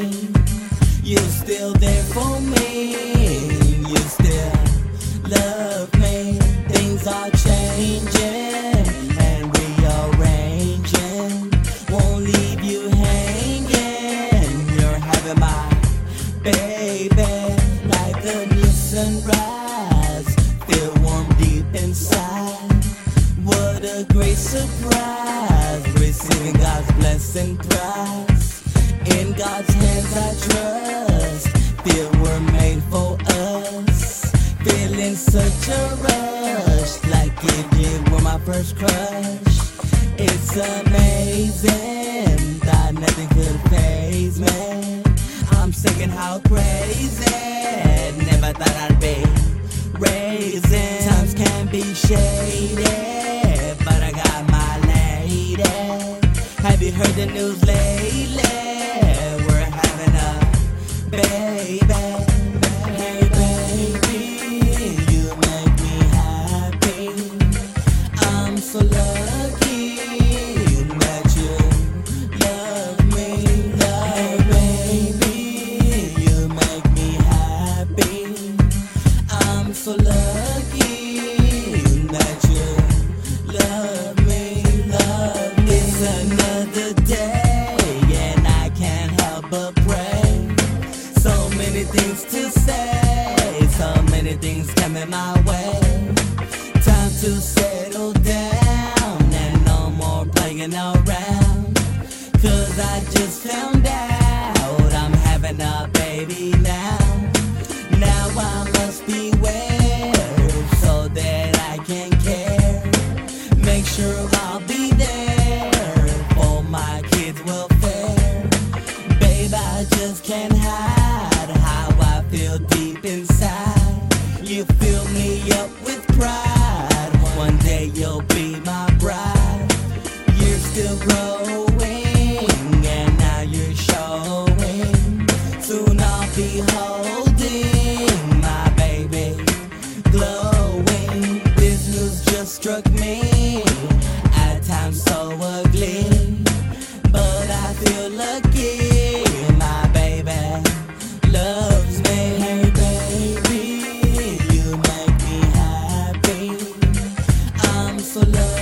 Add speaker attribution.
Speaker 1: You're still there for me. You still love me. Things are changing and rearranging. Won't leave you hanging. You're having my baby like a new sunrise. Feel warm deep inside. What a great surprise. Receiving God's blessing prize. In God's hands I trust. Feel we're made for us. Feeling such a rush. Like if you were my first crush. It's amazing. Thought nothing could phase me. I'm singing how crazy. Never thought I'd be raising. Times can be shady, but I got my lady. Have you heard the news lately? So lucky you love me. Hey baby, you make me happy. I'm so lucky you love me, love me. It's another day and I can't help but pray. So many things to say, so many things coming my way. Time to I just found out I'm having a baby now. Now I must beware so that I can care. Make sure I'll be there for my kids' welfare. Babe, I just can't hide how I feel deep inside. You fill me up with pride. One day you'll be my bride. You're still growing, Soon I'll be holding my baby, glowing. This news just struck me at times so ugly, but I feel lucky. My baby loves me. Hey baby, you make me happy. I'm so lucky.